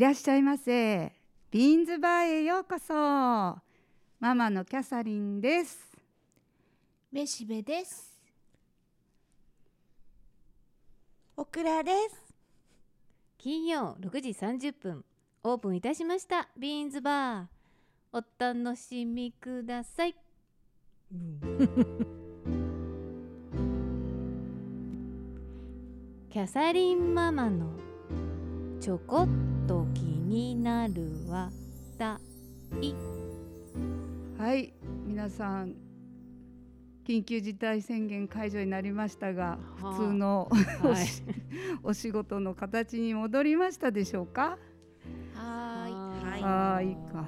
いらっしゃいませ。ビーンズバーへようこそ。ママのキャサリンです。めしべです。オクラです。金曜6時30分オープンいたしました。ビーンズバー。お楽しみください。キャサリンママのちょこっと気になる話題。はい皆さん緊急事態宣言解除になりましたがはあ。普通のはい。お仕事の形に戻りましたでしょうか？はーい。はーい。か。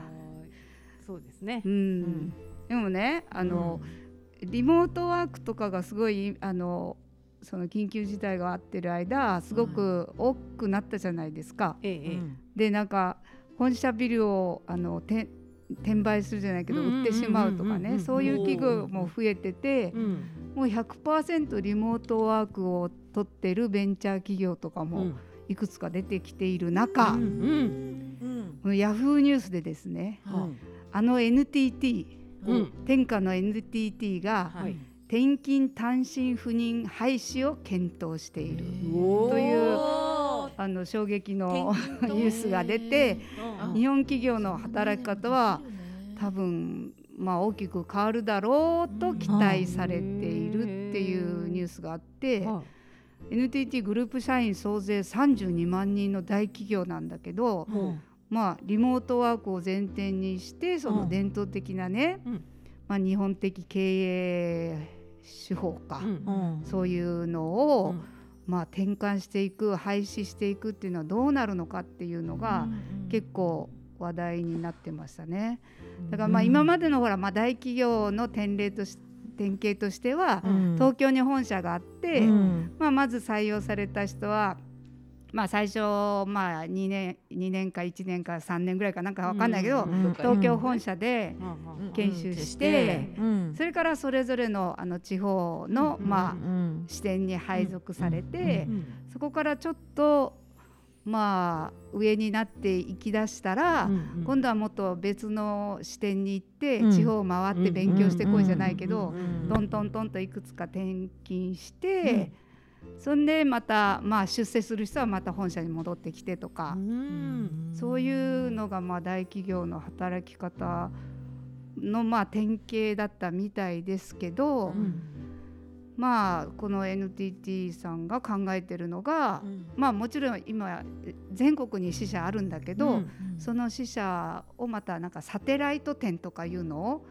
そうですね。うん、ん。でもねあの、リモートワークとかがすごいあのその緊急事態があってる間すごく多くなったじゃないですか。ええええ。でなんか本社ビルをあのて転売するじゃないけどうんうんうんうん売ってしまうとかうんうんうんねそういう企業も増えててうん。もう100%リモートワークを取ってるベンチャー企業とかもうん。いくつか出てきている中、うんうんヤフーニュースでですねはあの NTT うん。天下の NTT がはい転勤単身赴任廃止を検討している。というあの衝撃のニュースが出てうん。日本企業の働き方は多分まあ大きく変わるだろうと期待されているっていうニュースがあっては NTT グループ社員総勢32万人の大企業なんだけどまあリモートワークを前提にしてその伝統的なねうん。まあ日本的経営手法かそういうのをうん。まあ転換していく廃止していくっていうのはどうなるのかっていうのが結構話題になってましたね。だからまあ今までのほらまあ大企業の典例とし典型としてはうん。東京に本社があって、うん。まあ、まず採用された人は、まあ、最初まあ2年2年か1年か3年ぐらいかなんかわかんないけど、うん東京本社で研修して、うん。それからそれぞれのあの地方の、うん。まあうん。支店に配属されて、うん。そこからちょっとまあ上になっていきだしたら、うん。今度はもっと別の支店に行って、うん。地方を回って勉強してこいじゃないけど、うん。トントントンといくつか転勤して、そんでまた、まあ、出世する人はまた本社に戻ってきてとか、うん。そういうのがまあ大企業の働き方のまあ典型だったみたいですけど、うん。まあこの NTT さんが考えてるのが、うん。まあもちろん今全国に支社あるんだけど、うんその支社をまたなんかサテライト店とかいうのを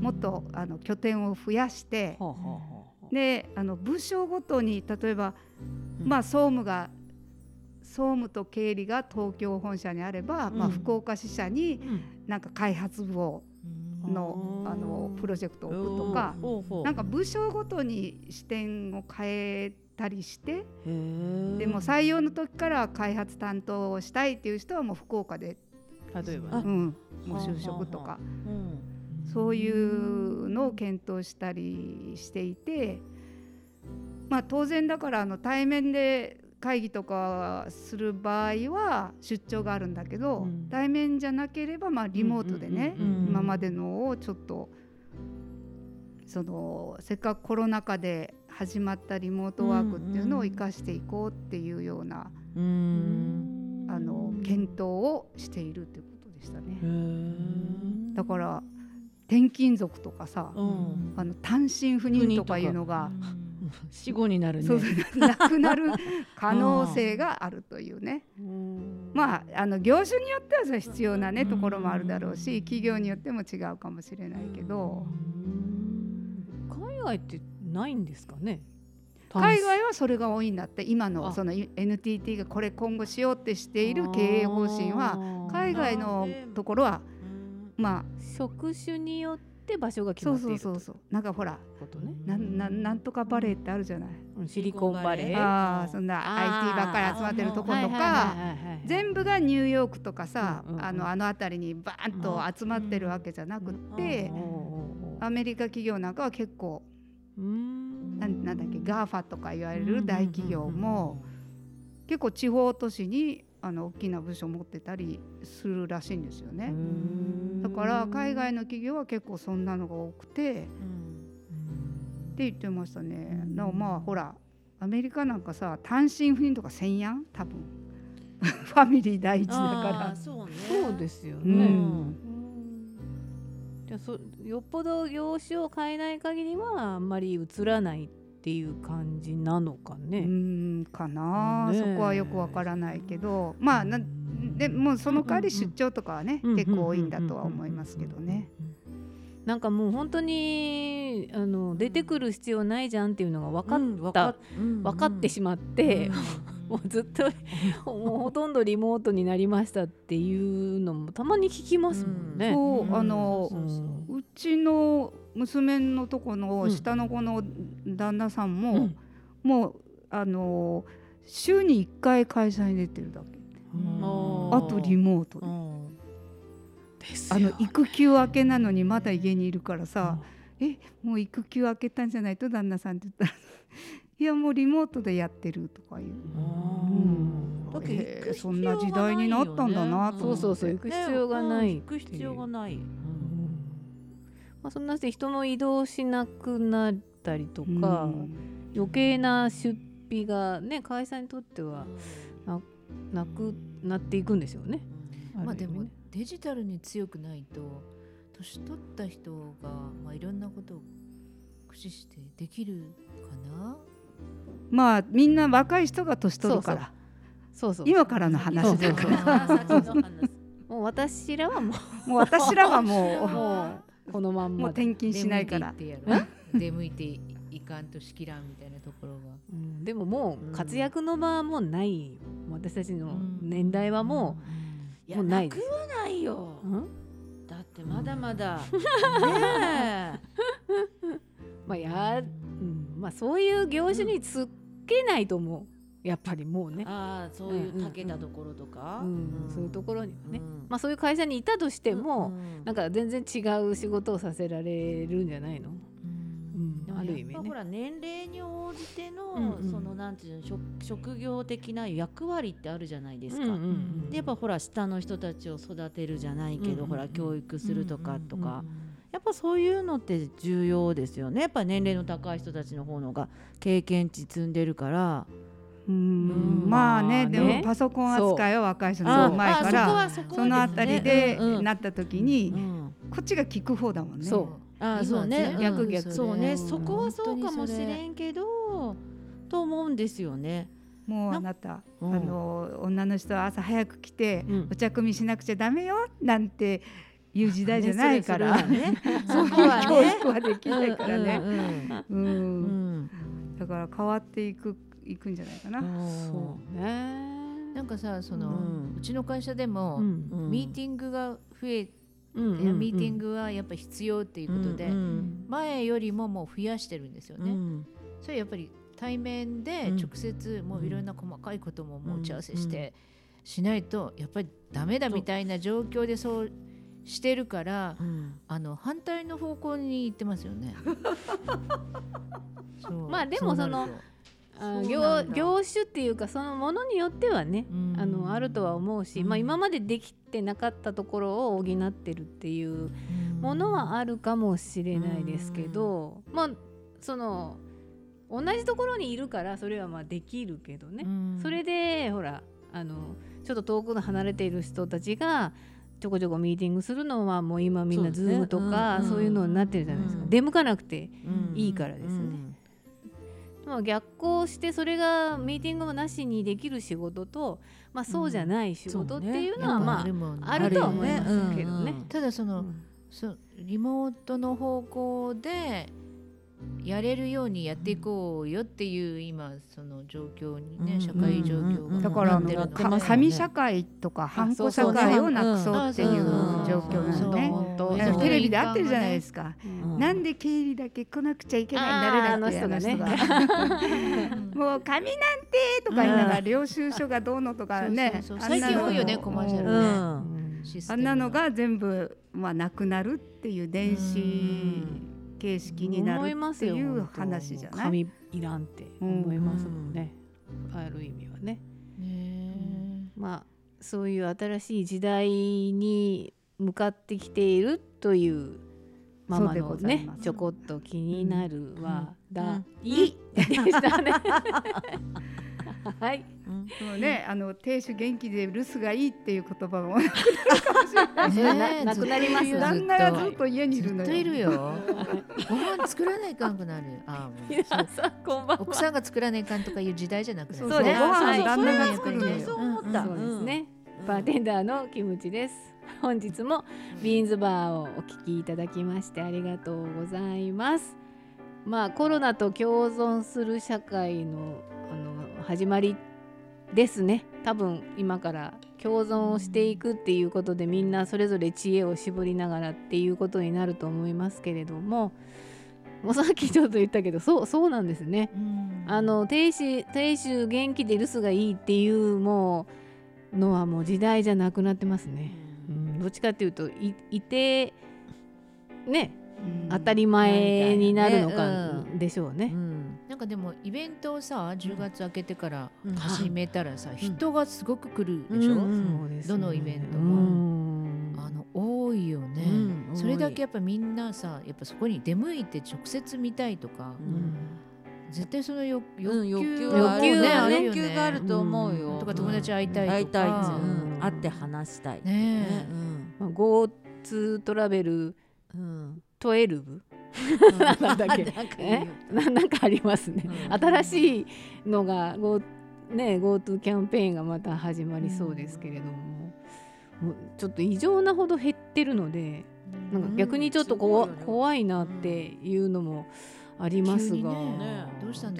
もっとあの拠点を増やして、はあはあはあであの部署ごとに例えば、うん。まあ総務が総務と経理が東京本社にあれば、まあ、うん福岡支社にうん。なんか開発部をのうん。あのプロジェクトを置くとかなんか部署ごとに視点を変えたりしてでも採用の時から開発担当をしたいっていう人はもう福岡で、例えばね。うん、もう就職とはかうんそういうのを検討したりしていてまあ当然だからあの対面で会議とかする場合は出張があるんだけど、うん。対面じゃなければまあリモートでね、今までのをちょっとそのせっかくコロナ禍で始まったリモートワークっていうのを生かしていこうっていうような、うん。あの検討をしているっていうことでしたね。だから転勤族とかさ、うん。あの単身赴任とかいうのが、死後になるね。そうなくなる可能性があるというね。うん。まあ、あの業種によっては必要なねうんところもあるだろうし企業によっても違うかもしれないけど。海外ってないんですかね？海外はそれが多いんだって。今のあ。その NTT がこれ今後しようってしている経営方針は海外のところはまあ職種によって場所が決そうまっているそうそうそうなんかほらことね。なんなんなんとかバレーってあるじゃない？うん。シリコンバレー？ああそんな IT ばっかり集まってるとことか。全部がニューヨークとかさ、うんうんうん。あのあの辺りにバーンと集まってるわけじゃなくって、アメリカ企業なんかは結構うん。なんなんだっけ GAFA とか言われる大企業も結構地方都市にああの大きな部署持ってたりするらしいんですよね。うん。だから海外の企業は結構そんなのが多くて。って言ってましたね。だからまあほらアメリカなんかさ単身赴任とかせんやん多分。ファミリー第一だかあーそうね。そうですようね、ん。じゃあそよっぽど業種を変えない限りはあんまり映らない。っていう感じなのかね。らうーんかな、ねえ。そこはよくわからないけど。まあなでもうその代わり出張とかはね、結構多いんだとは思いますけどね。なんかもう本当にあの出てくる必要ないじゃんっていうのが分かうんった、うん。分かってしまって、もうずっともうほとんどリモートになりましたっていうのもたまに聞きますもんね。そう、うん。あのそうちの娘のとこの下の子の旦那さんも、うん。もうあの週に1回会社に出てるだけ。あとリモートで、あの育休明けなのにまだ家にいるからさ、えもう育休明けたんじゃないと旦那さんって言ったらいやもうリモートでやってるとかいう、そんな時代になったんだなと思って。そうそうそう行く必要がないねう。ん行く必要がない。まあ、そんなして人も移動しなくなったりとうん。か、余計な出費がね会社にとってはなくなっていくんですよね。まあでもデジタルに強くないと年取った人がまあいろんなことを駆使してできるかな？まあみんな若い人が年取るから。そうそう。今からの話だから。あー先の話もう私らはももう私らはう。ももうこのまうもうんまで、転勤しないから。出向いていってやる。出向いていかんとしきらんみたいなところが。うん。でももう活躍の場はもうない。よ私たちの年代はもいもうないです。くはないよ。う、うん？だってまだまだ。ね まあや、うん、まあそういう業種につけないと思うやっぱりもうね。え、ああそういうたけたところとか。うん。そういうところにはね、うん。まあそういう会社にいたとしても、うん。なんか全然違う仕事をさせられるんじゃないの、ある意味ね。ほら年齢に応じての、そのなんていうの職職業的な役割ってあるじゃないですか。でやっぱほら下の人たちを育てるじゃないけど、ほら教育するとかとか、うんやっぱそういうのって重要ですよね。やっぱ年齢の高い人たちの方のが経験値積んでるから。うん。うん。まあねでもパソコン扱いは若い人あのう。まいからはそのあたりでなった時にうん。こっちが聞く方だもんね。そう。あそうね。今逆逆そうね、うん。そこはそうかもしれん。んけどと思うんですよね。もうあなた、うん。あの女の人は朝早く来て、うん。お茶組みしなくちゃダメよなんていう時代じゃないから、ね。そういうそこはね。教育はできないからね。うんだから変わっていくいくんじゃないかな。そうね。なんかさその、ううんちの会社でも、ミーティングが増えミーティングはやっぱり必要っていうことで、うん前よりももう増やしてるんですよね。うん。それやっぱり対面でうん。直接もういろんな細かいことももう打ち合わせしうん。てしないとやっぱりダメだみたいな状況でそうしてるからうん。あの反対の方向に行ってますよね。まあでもそう業業種っていうかそのものによってはねうん。あのあるとは思うし、うん。まあ、今までできてなかったところを補ってるっていうものはあるかもしれないですけど、まあその同じところにいるからそれはまあできるけどね、うん。それでほらあのちょっと遠くの離れている人たちがちょこちょこミーティングするのはもう今みんなズームとかうんそういうのになってるじゃないですか、うん出向かなくてうんいいからですね。うんまあ、逆行してそれがミーティングもなしにできる仕事と、まあ、そうじゃない仕事っていうのは、まああるとは思いますけどね。ただその、うん。そうリモートの方向でやれるようにやっていこうよっていう今その状況にね、うん。社会状況がだから紙社会とかハンコ社会をなくそうっていう状況なのね。本当だからテレビで会ってるじゃないですか。う。ん。なんで経理だけ来なくちゃいけないんだれだって もう紙なんてとか言いながら領収書がどうのとかね。最近多いよねコマーシャルね。あんなのが全部まあなくなるっていう電子形式になるっていう話じゃない？紙いらんって思いますもんね、ある意味はね。ねまあそういう新しい時代に向かってきているというママのねちょこっと気になるはだうん。い。でしたね。はい。うんそうね、あの亭主元気で留守がいいっていう言葉もなくなるかもしれない。それななくなりますずっと旦那がずっと家にいるのよ。ずっといるよ。ご飯作らないかんくなる。あーもうそうさんこんばんは。奥さんが作らないかんとかいう時代じゃなく。そうそうですご飯はい旦那が作るのよ。そう思った、そうですね。うんバーテンダーのキムチです。本日もビーンズバーをお聞きいただきましてありがとうございます。まあコロナと共存する社会のあの始まりですね。多分今から共存をしていくっていうことでみんなそれぞれ知恵を絞りながらっていうことになると思いますけれども。もうさっきちょっと言ったけどそうそうなんですね。うんあの亭主亭主元気で留守がいいっていうもうのはもう時代じゃなくなってますね。うん、どっちかっていうといいてねうん当たり前になるのね。かうん。でしょうね。うん。なんかでもイベントをさ10月明けてからうん。始めたらさ、人がすごく来るでしょ、うどのイベントうもん。あの多いよね、うん。それだけやっぱみんなさやっぱそこに出向いて直接見たいとか、うん。絶対その欲求があるね。欲求があると思うよ、うん。とか友達会いたいとか。会いたい会って話したいねまあ、GoTo トラベルうん。うん12 なんだっけ？なんかありますね。うん。新しいのが Go、ね、GoTo キャンペーンがまた始まりそうですけれども,、もうちょっと異常なほど減ってるのでなんか逆にちょっとこね。怖いなっていうのもありますが、急にね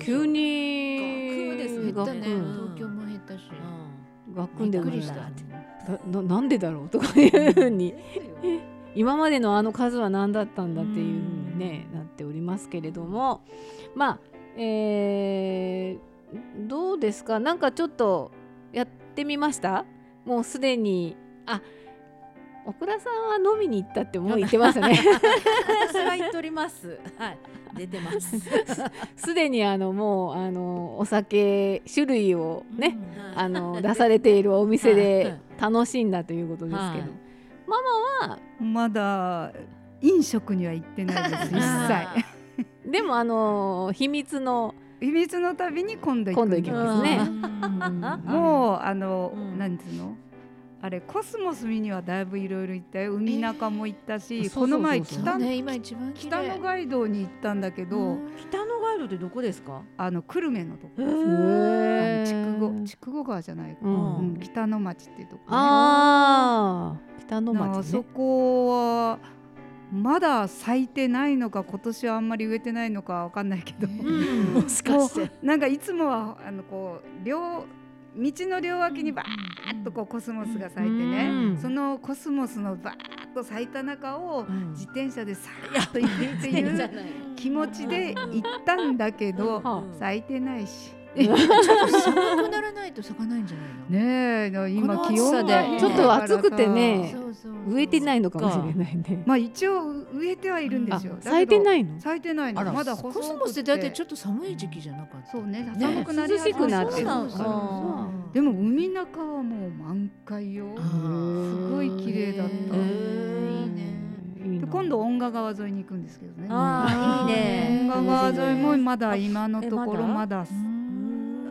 急にガクですね。東京も減ったし、ガックンでびっくりした。なななんでだろう？とかいうふうに今までのあの数は何だったんだっていうふうに、ね、なっておりますけれども。まあえーどうですか？なんかちょっとやってみました？もうすでに。あオクラさんは飲みに行ったってもう言ってましたね。私は言っております。はい。出てます。すでにあのもうあのお酒種類をね、うん。あの出されているお店で楽しんだということですけど、はいママはまだ飲食には行ってないです 一あ切。でもあの秘密の秘密の旅に今度行くんです今度行きますね。うん。もうあの、うん。なんつうの？あれコスモス見にはだいぶいろいろ行ったよ。海中も行ったし、えーこの前北そうね今一番綺麗。北の街道に行ったんだけど、うん。北のガイドってどこですか？あの久留米のとこ。筑後ー筑後川じゃないか、ううんん北の町っていうとこね。ああ北のなあそ町ね。こはまだ咲いてないのか今年はあんまり植えてないのかわかんないけど、うん。もしかして。なんかいつもはあのこう両道の両脇にバーッとこうコスモスが咲いてね、うん。そのコスモスのバーッと咲いた中をうん。自転車でさーっと行くっていう気持ちで行ったんだけどは咲いてないし。ちょっと寒くならないと咲かないんじゃないの？ねえ今気温がちょっと暑くてね植えてないのかもしれないね。まあ一応植えてはいるんであすよ。咲いてないの？咲いてないの。まだコスモスってだってちょっっと寒い時期じゃなかった。そうねね。寒くなり涼しくなってる。でも海中はもう満開よ。すごい綺麗だった。いいね。今度恩賀川沿いに行くんですけどね。あーいいね。恩賀川沿いもまだ今のところえまだ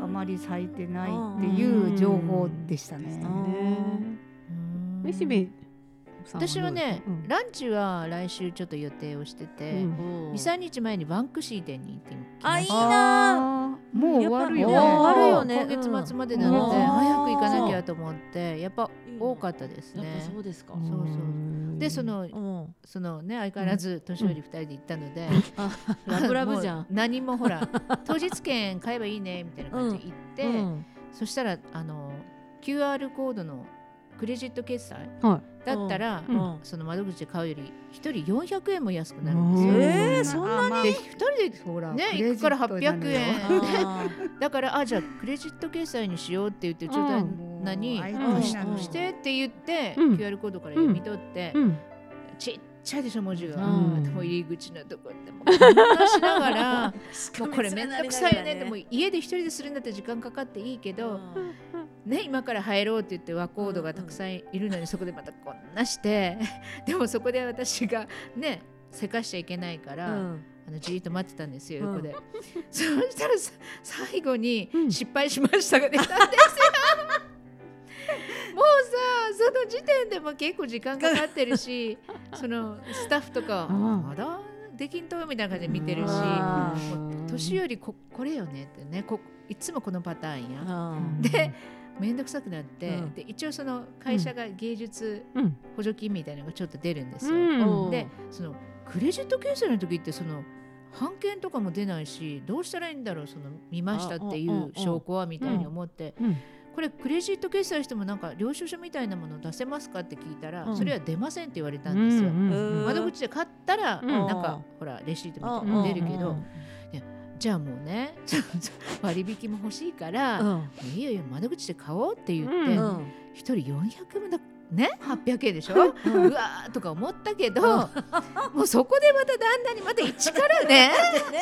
あまり咲いてないっていう情報でしたね。うん。めしべ私はね、どうですかランチは来週ちょっと予定をしてて、うん。23日前にバンクシー店に行ってきまあいいなもう終わるよね。終わるよね今月末までなので、うん。早く行かなきゃと思って。やっぱ多かったですやっねぱそうですか。うん。そうそう。でそのうん。そのね相変わらず年寄り2人で行ったので、ラブラブじゃん。何もほら当日券買えばいいねみたいな感じで行って、うん。そしたらあの QR コードのクレジット決済はだったら、うん。その窓口で買うより1人400円も安くなるんですよ。うん。えーそんなで1人でほらね行くから800円。あ だからあじゃあクレジット決済にしようって言ってちょっと何してって言って、うん。QR コードから読み取って、うん。ちっちゃいでしょ文字が、うん。もう入り口のとこでも。うしながらもうこれめんどくさいよね。でも家で一人でするんだったら時間かかっていいけど、ね、今から入ろうって言って和コードがたくさんいるのに、そこでまたこんなして でもそこで私がねせかしちゃいけないから、うん。あのじーっと待ってたんですようん。横で、そしたらさ最後にうん。失敗しましたが出たんですよ、もうさその時点でも結構時間かかってるしそのスタッフとかうん。まだできんとみたいな感じで見てるし年寄りここれよねってねこいつもこのパターンや。うん。で面倒くさくなって、うん。で一応その会社が芸術うん。補助金みたいなのがちょっと出るんですよ。うん。でそのクレジット決済の時ってその版権とかも出ないしどうしたらいいんだろうその見ましたっていあうんうんううん証拠はみたいに思って、うん。これクレジット決済してもなんか領収書みたいなもの出せますかって聞いたら、うん。それは出ませんって言われたんですよ。うん。窓口で買ったら、うん。なんかほらレシートみたいなの出るけど、じゃあもうね 割引も欲しいから、うん。いいよいいよ窓口で買おうって言って、うん。うん一人400円だね800円でしょ、うわーとか思ったけど、もうそこでまた旦那にまた一からね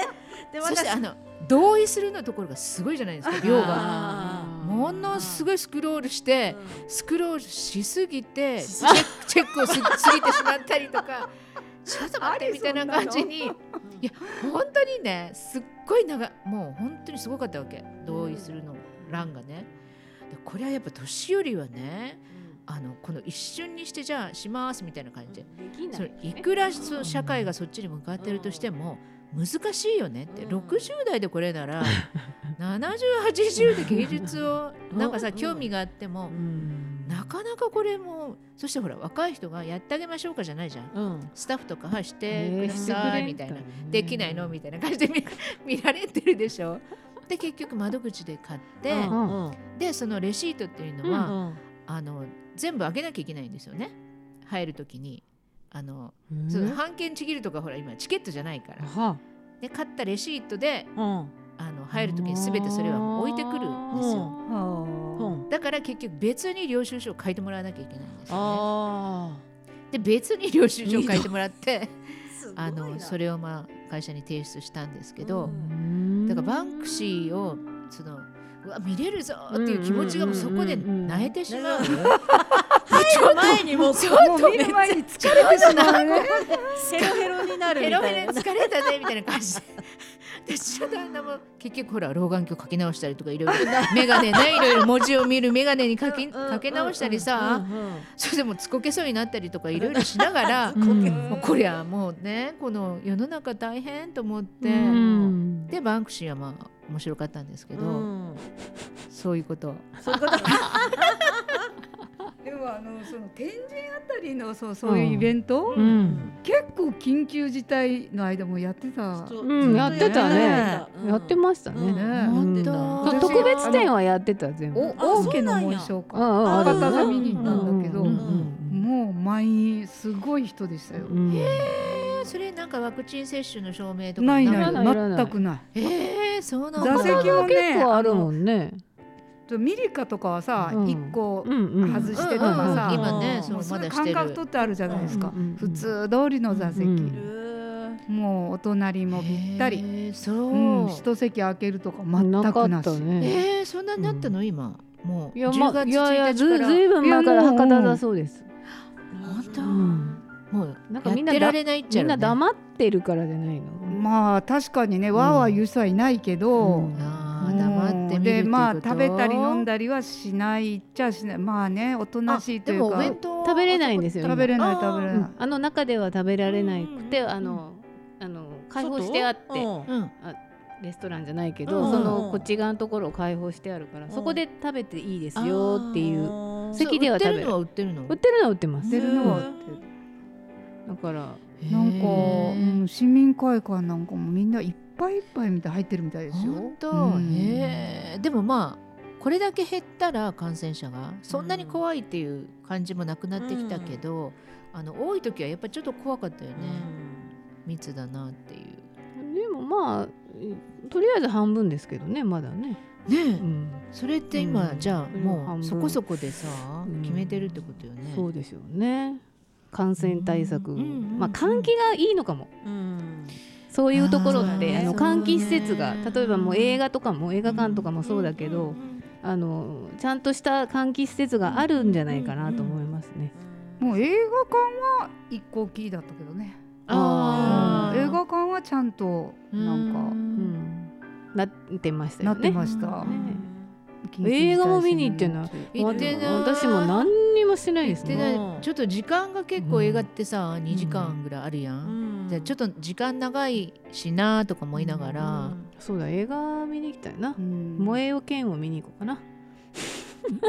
でそしてあの同意するのところがすごいじゃないですか量が。あものすごいスクロールしてースクロールしすぎてチしェックチェックをす過ぎてしまったりとかちょっと待ってみたいな感じに。いや本当にねすっごい長いもう本当にすごかったわけ。同意するの欄がね。でこれはやっぱ年寄りはねあのこの一瞬にしてじゃあしますみたいな感じ。ででいそれいくらその社会がそっちに向かってるとしても難しいよねって。うん。60代でこれなら 7080で芸術を なんかさうん興味があってもうんなかなかこれもそしてほら若い人がやってあげましょうかじゃないじゃん。うん。スタッフとかはいしてくださいみたいな。できないのみたいな感じで見見られてるでしょ？で結局窓口で買って、うんでそのレシートっていうのうは、ん。あの全部あげなきゃいけないんですよね。入る時に。あの、うんその半券ちぎるとかほら今チケットじゃないから。はで買ったレシートでうんあの入る時に全てそれはもう置いてくるんですよ。うん。だから結局別に領収書を書いてもらわなきゃいけないんですよね。あで別に領収書を書いてもらってああのそれをまあ会社に提出したんですけど、うん。だからバンクシーをそのうわ見れるぞっていう気持ちがもうそこで泣いてしまう。入る前にもうちょっと。見る前に疲れてしまう。ね。ヘロヘロになるみヘロヘロたいなに疲れたねみたいな感じで。でちょっとあんなもん。結局ほら老眼鏡かけ直したりとかいろいろ。眼鏡ねいろいろ文字を見る眼鏡にかけかけ直したりさそれでもつこけそうになったりとかいろいろしながらうん。もうこりゃもうねこの世の中大変と思って、うん。でバンクシーはまあ面白かったんですけど、うん。そういうこと。そういうこと でもあのその天神あたりのそうそういうイベント、うん。結構緊急事態の間もやってた。そううんやってたね。うん。やってましたね。特別展はやってた全部。おあ王家の紋章か。博多座見に行ったんだけど、うんもう満員すごい人でしたよ。うん。えー。それなんかワクチン接種の証明とかないないないいらない。全くない。えー、そうなん座だ席もね結構あるもんねミリカとかはさうん。一、個外してとかさ、今ねうんそうもうすぐまだ感覚取ってあるじゃないですか、うんうんうん。普通通りの座席、うんもうお隣もぴったり、えーそう、うん、一席空けるとか全くなし。ったね。えー、そんなになったの、今。もういや10月まいやいや1ず日から。ずいぶん前から博多だそうです。本当、うん。もうなんかみんなやってられないっちゃう、ね、みんな黙ってるからじゃないの？まあ確かにねわーわー言う人はいないけど、うん。うん黙ってみるっていうこと？でまあ食べたり飲んだりはしないっちゃしない。まあねおとなしいというか。あでもお弁当食べれないんで。すよ食べれない食べれない、うん。あの中では食べられなくてうん。あのあの開放してあってうん。レストランじゃないけうん。どそのこっち側のところを開放してあるからん。そこで食べていいですよっていうう席では食べる。売ってるのは売ってるの？売ってるのは売ってます。出るのはうん。だからなんか、うん、市民会館なんかもみんないっぱいいっぱいみたい入ってるみたいですよ。本当、うん。へえでもまあこれだけ減ったら感染者がそんなに怖いっていう感じもなくなってきたけど、あの多い時はやっぱちょっと怖かったよね、密だなっていう。でもまあとりあえず半分ですけどねまだね、ねえ、うん、それって今、うん。じゃあうんもうそこそこでさ、うん。決めてるってことよね。そうでしょうね。感染対策、うんうんうん。まあ換気がいいのかも。うんそういうところってあの換気施設が例えばもう映画とかも映画館とかもそうだけど、あのちゃんとした換気施設があるんじゃないかなと思いますね。もう映画館は一個きりだったけどね。あー。映画館はちゃんとなんかうん。なってましたなよね。ってました、ね映画も見に行ってんの？行ってない。私も何にもしてないですでね。ねちょっと時間が結構映画ってさ、2時間ぐらいあるやん、うん。じゃあちょっと時間長いしなとか思いながら、そうだ映画見に行きたいな。う。ん。萌えよ剣を見に行こうかな。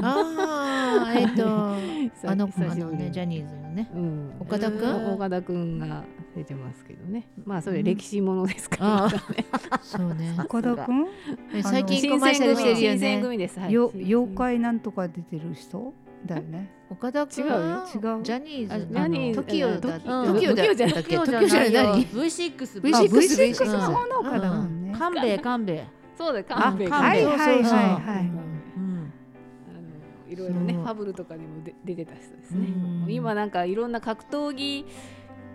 ああえっとあのあのねジャニーズのねうん、岡田くん？岡田くんが出てますけどね。まあそれ歴史ものですから、あね。そうね。岡田君え最近新コマーシャルしてるよ新選ね組です。はい。よ妖怪なんとか出てる人だよね。岡田くん違うよ。違う。ジャニーズあジャニーズ。TOKIO だじゃなだっけ今日 TOKIO じゃない何 V6 V6 あ V6 V6 の方の岡田君ね勘兵衛勘兵衛そうだはいはいはいはいいろいろねファブルとかでもで出てた人ですね。うん。今なんかいろんな格闘技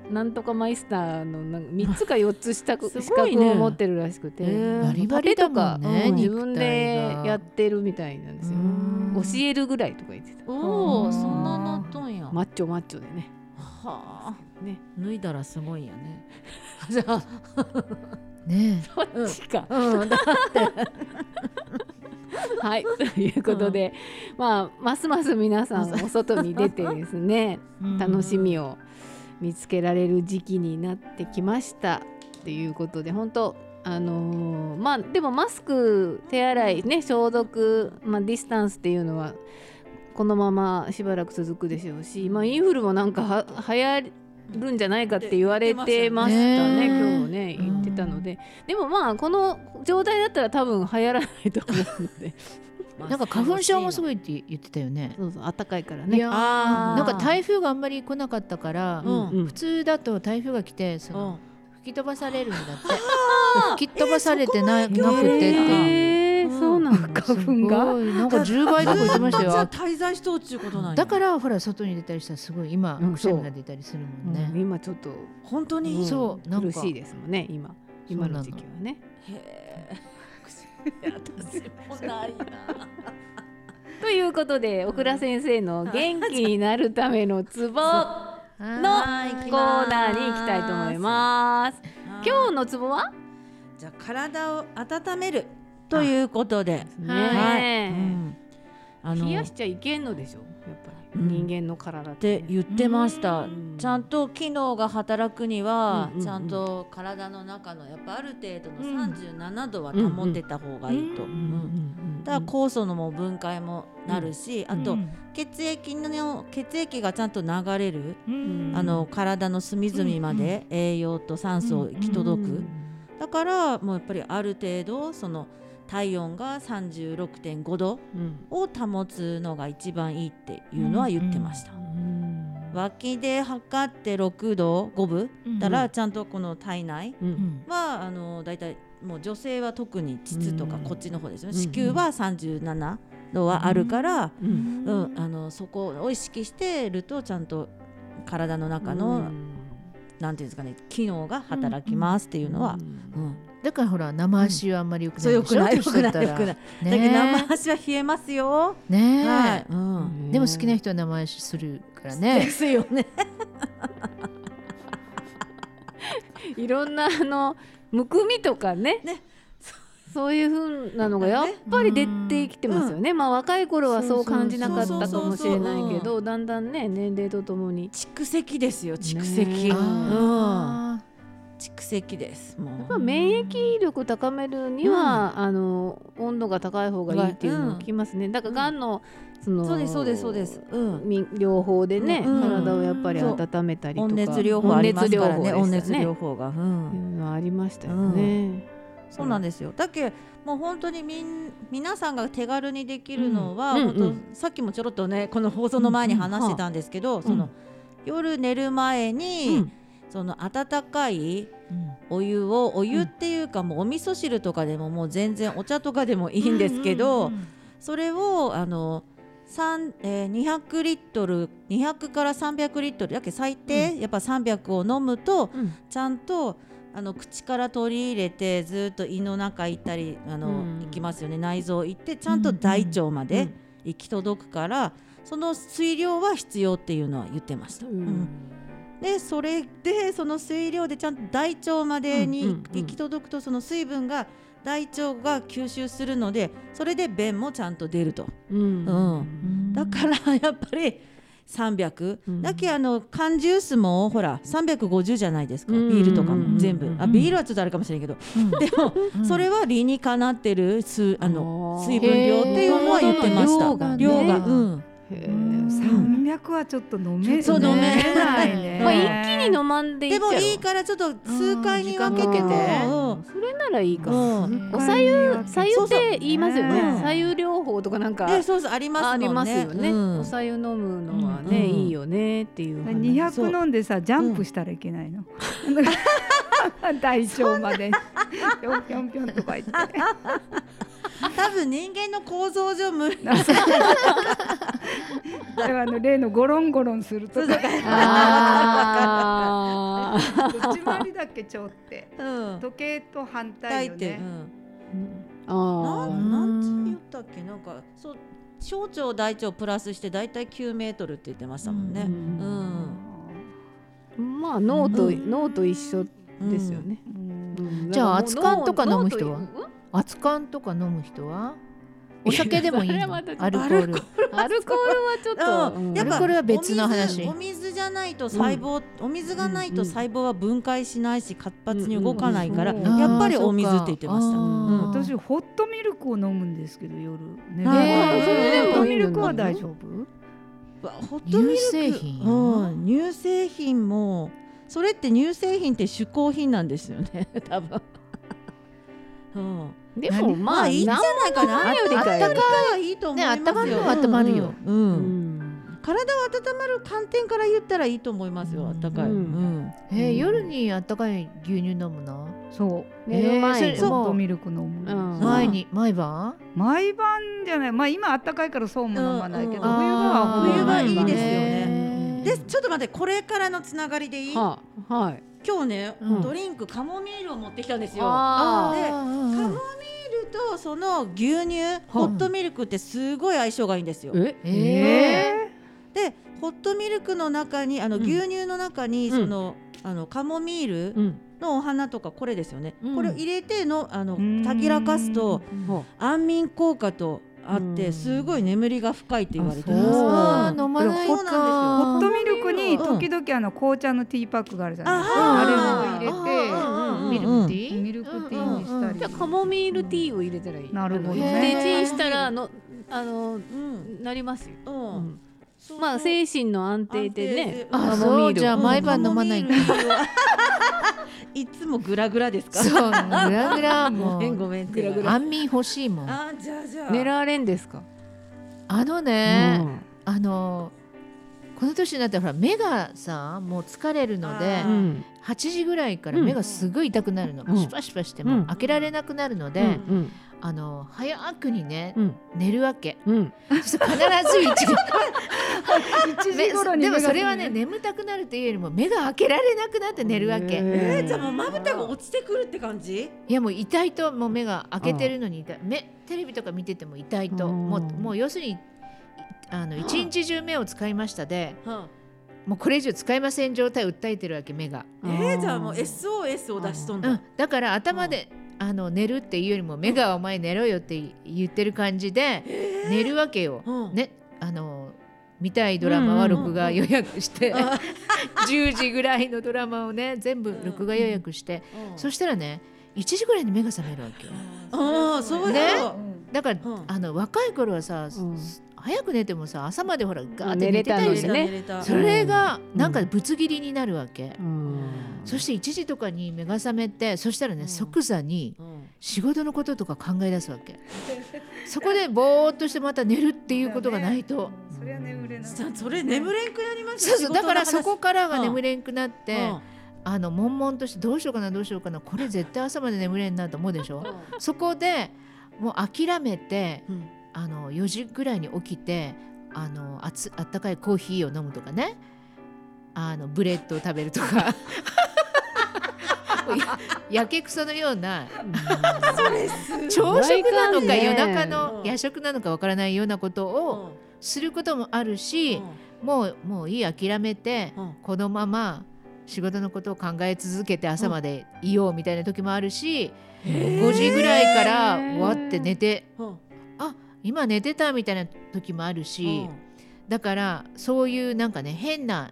なんとかマイスターのなんか 3つか4つ資格資すごいね。格を持ってるらしくて、バリバリとかうん自分でやってるみたいなんですよ。うん。教えるぐらいとか言ってた。おおうん。そんななっとんや。マッチョマッチョでね。はあ。ね。脱いだらすごいんやねじゃあね そっちか、うん。だ はいということで、まあますます皆さんお外に出てですね 楽しみを見つけられる時期になってきました。っていうことで本当あのーまあでもマスク手洗いね消毒、まあ、ディスタンスっていうのはこのまましばらく続くでしょうし、まあ、インフルもなんかは流行るんじゃないかって言われてましたねね今日ねたので、でもまあこの状態だったら多分流行らないと思うので。なんか花粉症もすいごいって言ってたよね。そうそう暖かいからね。なんか台風があんまり来なかったから、うん。うん普通だと台風が来てそのうん。吹き飛ばされるんだって。吹き飛ばされてな,、なくてって、えー、そうなんだ。花粉が？なんか10倍とか言ってましたじゃ 滞在しとうっちゅうことなんや。だからほら外に出たりしたらすごい今、うんくしゃみが出たりするもんね、うん今ちょっと本当に、うん。そう。なんか苦しいですもんね今今の時期はね。へえ私もないなということで奥倉先生の元気になるためのツボのコーナーに行きたいと思います。今日のツボは？じゃあ体を温めるということで、はい。ねうんあの冷やしちゃいけんのでしょ？やっぱり、うん。人間の体っってて言ってました、うん。ちゃんと機能が働くには、ちゃんと体の中のやっぱある程度うん。の37度は保ってた方がいいと、うんうんだから酵素のも分解もなるし、あと、血液の血液がちゃんと流れる、うん。あの体の隅々まで栄養と酸素を行き届く、だからもうやっぱりある程度その体温が36.5度うん。を保つのが一番いいっていうのは言ってました。脇で測って6度5分うんたらちゃんとこの体内はあのだいたいもう女性は特に膣とかうん。こっちの方ですようんね子宮は37度はあるから、うん。うん。あのそこを意識してるとちゃんと体の中の、なんていうんですかね機能が働きますっていうのは、うんだからほら生足はあんまり良くないそうよくないくないよくない、だけ生足は冷えますよ、ねえ、はい、うん、でも好きな人は生足するからでねすよね。いろんなあのむくみとかね。ね。そういう風なのがやっぱり出てきてますよね、まあ若い頃はそう感じなかったかもしれないけどだんだんね年齢とともに。蓄積ですよ蓄積、ねうん。あ蓄積ですもう。まあ、免疫力高めるには、あの温度が高い方がいいっていうのを聞きますね、だからがんのそのそうですそうですそうです、うん、み療法でね、うん。体をやっぱり温めたりとか。温熱療法ありますからね温温熱熱療法が、う、ん。のはありましたよね、そう。なんですよ。だけもう本当にみん皆さんが手軽にできるのは、うん。本当、うん。さっきもちょろっとねこの放送の前に話してたんですけど、その、夜寝る前に、うんその温かいうん。お湯をお湯っていうかもうお味噌汁とかでももう全然お茶とかでもいいんですけど、それをあの三えー200リットル200から300リットルだけ最低、やっぱ300を飲むとうん。ちゃんとあの口から取り入れてずっと胃の中行ったりあの、うん。行きますよね。内臓行ってちゃんと大腸まで行き届くから、その水量は必要っていうのは言ってました。ううんんでそれでその水量でちゃんと大腸までに行き届くとその水分が大腸が吸収するのでそれで便もちゃんと出ると。うん。うん。だからやっぱり300、うん。だけあの缶ジュースもほら350じゃないですか、うん。ビールとかうん。も全部、あビールはちょっとあれかもしれんけど、でも、それは理にかなってるすあの水分量っていうのは言ってました。量が。ね量が、うん、へ300はちょっと飲めそう飲めないね。まあ一気に飲まんでいいでもいいからちょっと数回に分けててうん。それならいいかうん。おさゆさゆって言いますよね。そうそう。さゆ療法とかなんかでそうそうありますもんね。ありますよね。うん。おさゆ飲むのはねうんいいよねっていう話。200飲んでさジャンプしたらいけないの。大腸まで。ぴょんぴょんぴょんとか言って。多分人間の構造上無理 だからあの例のゴロンゴロンするとか。あー。どっち回りだっけ腸って。うん時計と反大対よね。う。ん。なんなんて言ったっけ？なんかそう小腸大腸プラスしてだいたい9メートルって言ってましたもんね。ううん。ん。まあ脳とうん。脳と一緒ですよね。じゃあ熱燗とか飲む人は？熱燗とか飲む人は？お酒でもいいの？アルコール。アルコールはちょっと。うんうん。やっぱこれは別の話。お水お水じゃないと細胞、お水がないと細胞は分解しないし活発に動かないから、うんうんやっぱりお水って言ってました。私ホットミルクを飲むんですけど夜。ね。へー。それでホットミルクは大丈夫？わホットミルク乳製品。うん、乳製品もそれって乳製品って嗜好品なんですよね 多分。うん。でもまあまあいいんじゃないかな。あったかはいいと思い。ますよ。ね温まるのは温まるよ。うん。うん。うん。体を温まる観点から言ったらいいと思いますよ。あったかい。えー夜にあったかい牛乳飲むの？そう。寝る前に。ホットミルク飲む。うん。前に。毎晩？毎晩じゃない。まあ今あったかいからそうも飲まないけど、うん。冬場は冬場いいですよね。ねでちょっと待ってこれからのつながりでいい？はあはい。今日ね、うん。ドリンクカモミールを持ってきたんですよ。あでーカモミールとその牛乳、ホットミルクってすごい相性がいいんですよ。え？えでホットミルクの中にあのうん。牛乳の中にうん。その、あのカモミールうん。のお花とかこれですよね、うん。これを入れてのあのうん。たぎらかすとほ安眠効果とあっうん。てすごい眠りが深いって言われてあます。飲まないホットミルクにうん。時々あの紅茶のティーパックがあるじゃないですあか。あれあを入れて。うんミルクティー？ミルクティーにしたり。うじゃあカモミールティーを入れたらい。いなるほどでねチンしたらあのあのうん。なりますよ。まあ精神の安定でね。あカモミールそう。じゃあうん毎晩飲まないいつもグラグラですか？そうグラグラもごめんごめんグラグラ。安眠欲しいもん。ああじゃあじゃあ。狙われんですか？のね、あのこの年になったらほら目がさもう疲れるのであーうん。8時ぐらいから目がすごい痛くなるの、うん。シュパシュパしてうん。も開けられなくなるので、うんあの早くにね、うん。寝るわけ。うん。必ず1 時でもそれはね眠たくなるというよりも目が開けられなくなって寝るわけ、えー、じゃあもうまぶたが落ちてくるって感じ？いやもう痛いともう目が開けてるのに痛い。目テレビとか見てても痛いと。うん。もうもう要するにあの一日中目を使いましたではもうこれ以上使いません状態を訴えてるわけ目が、あ、えー、じゃあもう SOS を出しとんだ、うん、だから頭であの寝るっていうよりも目がお前寝ろよって言ってる感じで寝るわけよ。うん。ねあの見たいドラマは録画予約して、あ。10時ぐらいのドラマをね全部録画予約して、そしたらね1時ぐらいに目が覚めるわけよ。ああそうね。だ、だから、うん。あの若い頃はさ、うん早く寝てもさ朝までほらガーって寝てたりしてたのにねそれがうん。なんかぶつ切りになるわけ、うん。そして1時とかに目が覚めてそしたらね、うん。即座にうん。仕事のこととか考え出すわけ。そこでぼーっとしてまた寝るっていうことがないと、それは眠れない。さそれ眠れんくなります？そうそうだからそこからが眠れんくなって、うん。あの悶々としてどうしようかなどうしようかなこれ絶対朝まで眠れんなと思うでしょ？そこでもう諦めてうんあの4時ぐらいに起きてあのあつあったかいコーヒーを飲むとかね。あのブレッドを食べるとか。も ややけくそのような朝食なのか夜中の夜食なのかわからないようなことをすることもあるし、もうもういい諦めて、このまま仕事のことを考え続けて朝までいようみたいな時もあるし、5時ぐらいからわって寝て、あ今寝てたみたいな時もあるし、だからそういうなんかね変な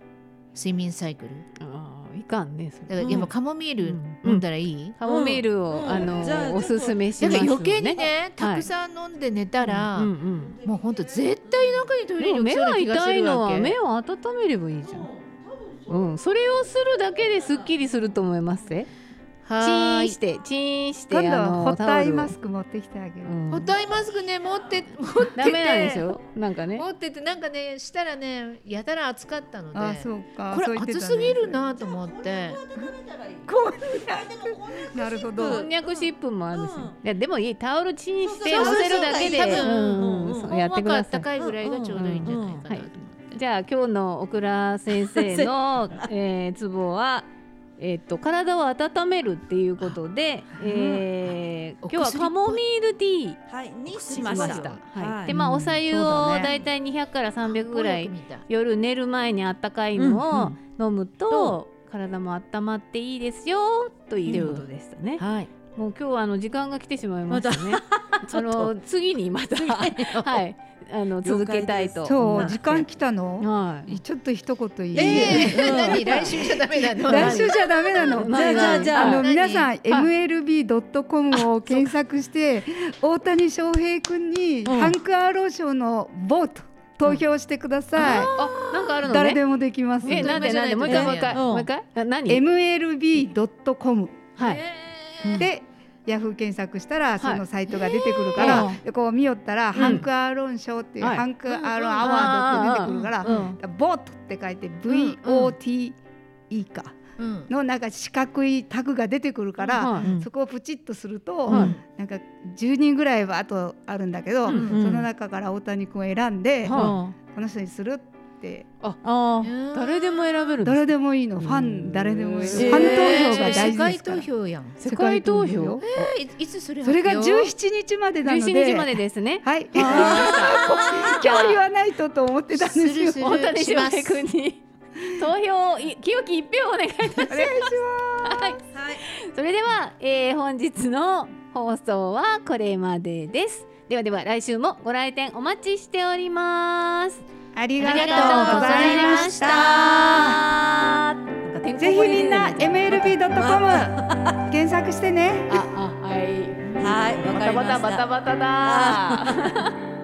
睡眠サイクル。あーいかんねそれ。だからやっぱカモミールうん。飲んだらいい、カモミールを、うん。あのおすすめしだますから余計にねねたくさん飲んで寝たら、うんうんもうほんと絶対中にトイレに目が起きそうな気がす痛いのは目を温めればいいじゃん。うん、それをするだけですっきりすると思いますぜ。チンして、チーンして、今度はあのホットアイタオルをマスク持ってきてあげる、う。ん。ホットアイマスクね持って持っててダメなんですよ。なんかね。持っててなんかねしたらねやたら暑かったので。あそうか。これ暑すぎるなと思って。こんなるほこどんにゃく湿布もあるし、うん。いやでもいいタオルチンしてそうそうそう。乗せるだけで、多分うん。うん。そうやってください。かいぐらいがちょうどいいんじゃないかなと思って、じゃあ今日のオクラ先生の、えー、ツボは。えっと体を温めるっていうことで、えー、お今日はカモミールティーはいにししまし。たた。はい。はい。でまあうん。お茶湯そうをだね。だいたい200から300ぐらい。夜寝る前にあったかいのを飲むと体も温まっていいですよということでしたね。はい。もう今日はあの時間が来てしまいましたね。ちょあっと。の次にまた。はいあの続けたいと。そ。う時間来たの？はい。ちょっと一言いい、えー、何？来週じゃダメなの？来週じゃダメなの。じゃあじゃあじゃあ。あの何？皆さん MLB.com を検索して大谷翔平君にうん。ハンク・アーロー賞のボート投票してください、あなんかあるのね。誰でもできます。えなんでなんで？もう一回もう一回。うん。もう一回？な何？MLB.com はい。えでヤフー検索したらそはい。のサイトが出てくるから、うん。でこう見よったら、ハンク・アーロン賞っていう、はい。ハンク・アーロン・アワードって出てくるから、うん。ボートって書いて VOTE か。うん。のなんか四角いタグが出てくるから、そこをプチッとすると、はい。なんか10人ぐらいはあとあるんだけど、その中から大谷君を選んで、はこの人にするってああ。誰でも選べるんです誰でもいいの。ファン誰でもいいの、えー。ファン投票が大世界事ですから。投票やん。世界投票。よえーいいつそれそれが発表17日までなので。17日までですね。はい。は 今日言わないとと思ってたんですよ。するする大谷翔します。平君に投票い清き一票をお願いいたします。お願いします。はい。それでは、えー、本日の放送はこれまでです。ではでは来週もご来店お待ちしております。ありがとうごござざいいましたたぜひみんな MLB.com 検索してねはい。はい。わバかりました。タバタバタバタだ。